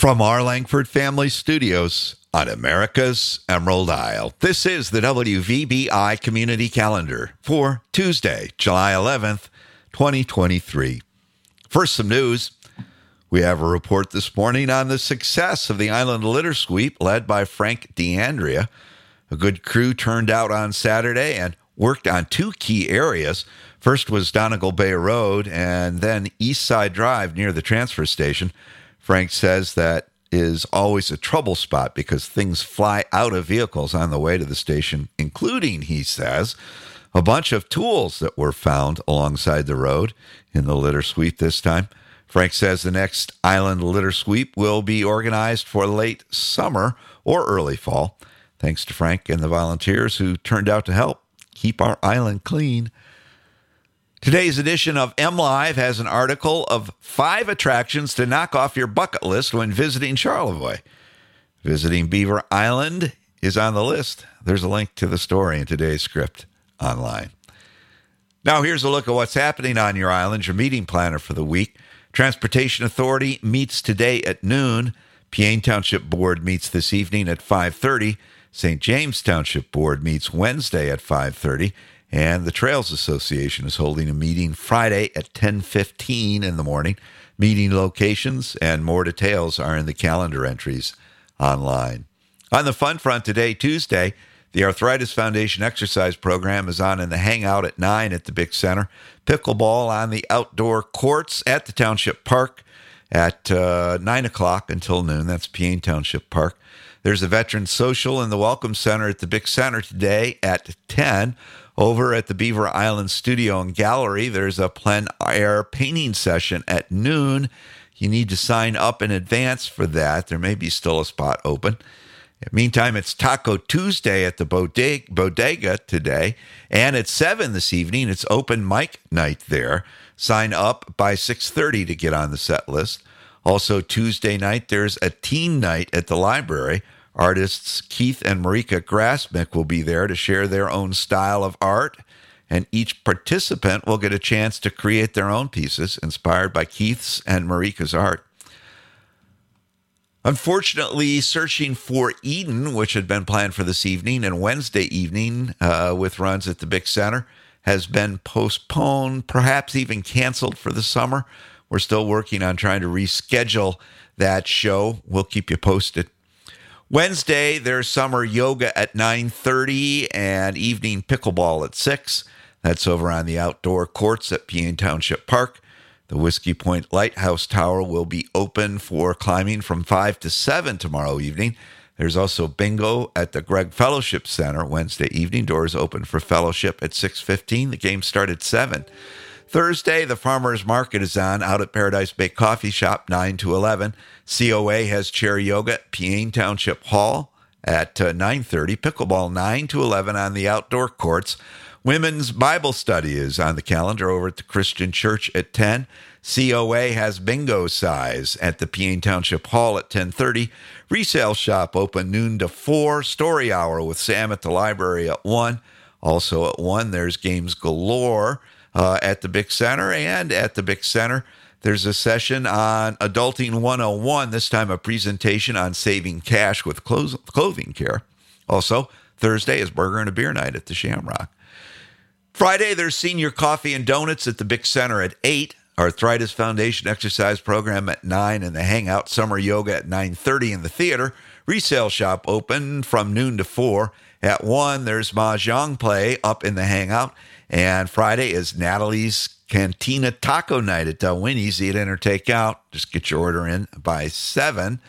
From our Langford Family Studios on America's Emerald Isle, this is the WVBI Community Calendar for Tuesday, July 11th, 2023. First, some news. We have a report this morning on the success of the Island Litter Sweep led by Frank D'Andrea. A good crew turned out on Saturday and worked on two key areas. First was Donegal Bay Road and then East Side Drive near the transfer station. Frank says that is always a trouble spot because things fly out of vehicles on the way to the station, including, he says, a bunch of tools that were found alongside the road in the litter sweep this time. Frank says the next island litter sweep will be organized for late summer or early fall. Thanks to Frank and the volunteers who turned out to help keep our island clean. Today's edition of MLive has an article of five attractions to knock off your bucket list when visiting Charlevoix. Visiting Beaver Island is on the list. There's a link to the story in today's script online. Now, here's a look at what's happening on your island, your meeting planner for the week. Transportation Authority meets today at noon. Peaine Township Board meets this evening at 5:30. St. James Township Board meets Wednesday at 5:30, and the Trails Association is holding a meeting Friday at 10:15 in the morning. Meeting locations and more details are in the calendar entries online. On the fun front today, Tuesday, the Arthritis Foundation exercise program is on in the Hangout at 9 at the Bick Center. Pickleball on the outdoor courts at the Township Park at uh, 9 o'clock until noon. That's Peaine Township Park. There's a Veteran Social in the Welcome Center at the Bick Center today at 10. Over at the Beaver Island Studio and Gallery, there's a plein air painting session at noon. You need to sign up in advance for that. There may be still a spot open. Meantime, it's Taco Tuesday at the bodega, today, and at seven this evening, it's open mic night there. Sign up by six thirty to get on the set list. Also, Tuesday night, there's a teen night at the library. Artists Keith and Marika Grasmick will be there to share their own style of art, and each participant will get a chance to create their own pieces inspired by Keith's and Marika's art. Unfortunately, searching for Eden, which had been planned for this evening and Wednesday evening uh, with runs at the Bick Center, has been postponed, perhaps even canceled for the summer. We're still working on trying to reschedule that show. We'll keep you posted. Wednesday, there's summer yoga at 9:30 and evening pickleball at 6. That's over on the outdoor courts at Peaine Township Park. The Whiskey Point Lighthouse Tower will be open for climbing from 5 to 7 tomorrow evening. There's also bingo at the Gregg Fellowship Center Wednesday evening. Doors open for fellowship at 6:15. The game starts at 7. Thursday, the farmers market is on out at Paradise Bay Coffee Shop 9 to 11. COA has chair yoga at Peaine Township Hall at uh, 9:30. Pickleball 9 to 11 on the outdoor courts. Women's Bible study is on the calendar over at the Christian Church at 10. COA has Bingocize at the Peaine Township Hall at 10:30. Resale shop open noon to 4. Story hour with Sam at the library at 1. Also at 1 there's games galore uh, at the Bick Center and at the Bick Center there's a session on Adulting 101, this time a presentation on saving cash with clothing care. Also, Thursday is burger and a beer night at the Shamrock. Friday, there's senior coffee and donuts at the Bick Center at 8. Arthritis Foundation exercise program at 9 and the Hangout Summer Yoga at 9.30 in the theater. Resale shop open from noon to 4. At 1, there's Mahjong play up in the Hangout. And Friday is Natalie's Cantina Taco Night at Dalwhinnie's. Eat in or take out. Just get your order in by 7.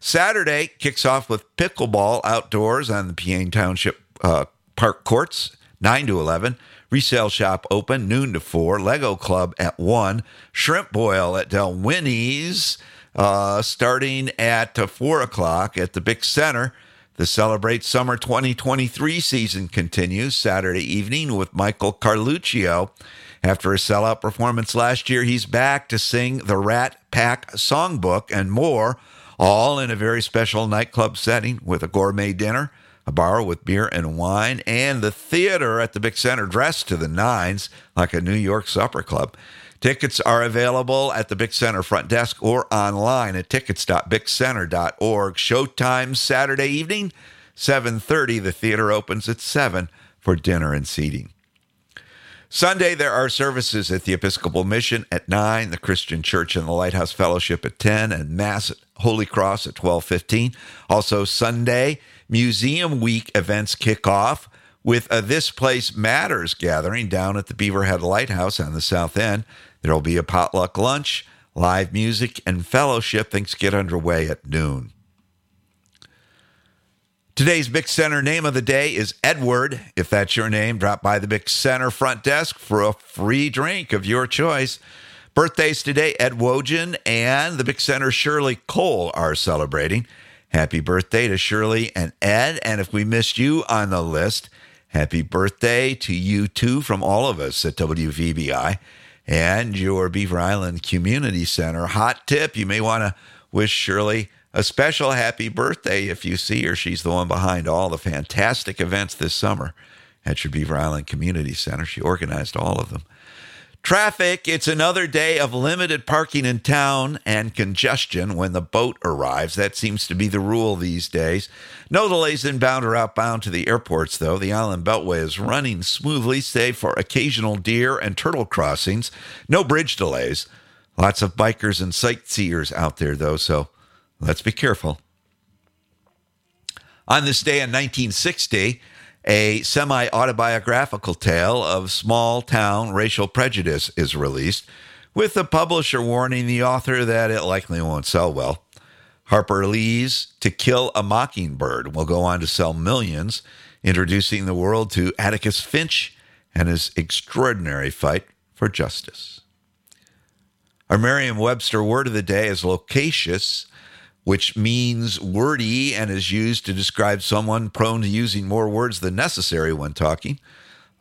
Saturday kicks off with pickleball outdoors on the Peaine Township uh, Park Courts, 9 to 11. Resale shop open noon to 4. Lego Club at 1. Shrimp Boil at Dalwhinnie's uh, starting at uh, 4 o'clock at the Bick Center. The Celebrate Summer 2023 season continues Saturday evening with Michael Carluccio. After a sellout performance last year, he's back to sing the Rat Pack songbook and more, all in a very special nightclub setting with a gourmet dinner a bar with beer and wine, and the theater at the Bick Center dressed to the nines like a New York supper club. Tickets are available at the Bick Center front desk or online at tickets.bickcenter.org. Showtime Saturday evening, 7:30. The theater opens at 7 for dinner and seating. Sunday, there are services at the Episcopal Mission at 9, the Christian Church and the Lighthouse Fellowship at 10, and Mass at Holy Cross at 12:15. Also Sunday, Museum Week events kick off with a This Place Matters gathering down at the Beaverhead Lighthouse on the south end. There will be a potluck lunch, live music, and fellowship. Things get underway at noon. Today's Bick Center name of the day is Edward. If that's your name, drop by the Bick Center front desk for a free drink of your choice. Birthdays today, Ed Wojan and the Bick Center Shirley Cole are celebrating. Happy birthday to Shirley and Ed. And if we missed you on the list, happy birthday to you too from all of us at WVBI and your Beaver Island Community Center. Hot tip you may want to wish Shirley a special happy birthday if you see her. She's the one behind all the fantastic events this summer at your Beaver Island Community Center. She organized all of them. Traffic, it's another day of limited parking in town and congestion when the boat arrives. That seems to be the rule these days. No delays inbound or outbound to the airports, though. The Island Beltway is running smoothly, save for occasional deer and turtle crossings. No bridge delays. Lots of bikers and sightseers out there, though, so let's be careful. On this day in 1960, a semi autobiographical tale of small town racial prejudice is released, with the publisher warning the author that it likely won't sell well. Harper Lee's To Kill a Mockingbird will go on to sell millions, introducing the world to Atticus Finch and his extraordinary fight for justice. Our Merriam Webster word of the day is loquacious, which means wordy and is used to describe someone prone to using more words than necessary when talking.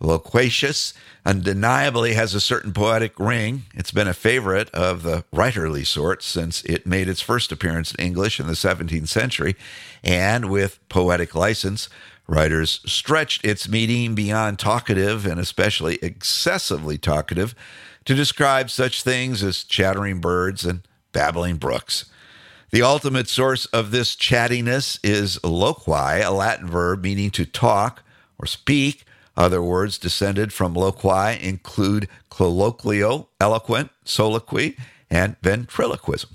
Loquacious undeniably has a certain poetic ring. It's been a favorite of the writerly sort since it made its first appearance in English in the 17th century. And with poetic license, writers stretched its meaning beyond talkative and especially excessively talkative to describe such things as chattering birds and babbling brooks. The ultimate source of this chattiness is loqui, a Latin verb meaning to talk or speak. Other words descended from loqui include colloquial, eloquent, soliloquy, and ventriloquism.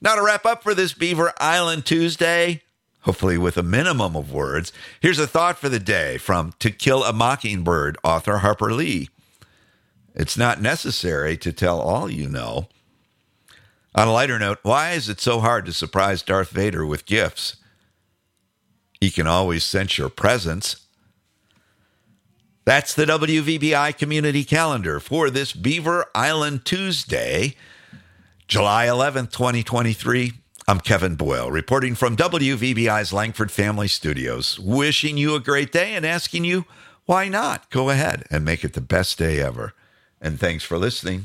Now, to wrap up for this Beaver Island Tuesday, hopefully with a minimum of words, here's a thought for the day from To Kill a Mockingbird author Harper Lee. It's not necessary to tell all you know on a lighter note, why is it so hard to surprise Darth Vader with gifts? He can always sense your presence. That's the WVBI community calendar for this Beaver Island Tuesday, July 11th, 2023. I'm Kevin Boyle, reporting from WVBI's Langford Family Studios, wishing you a great day and asking you, why not? Go ahead and make it the best day ever. And thanks for listening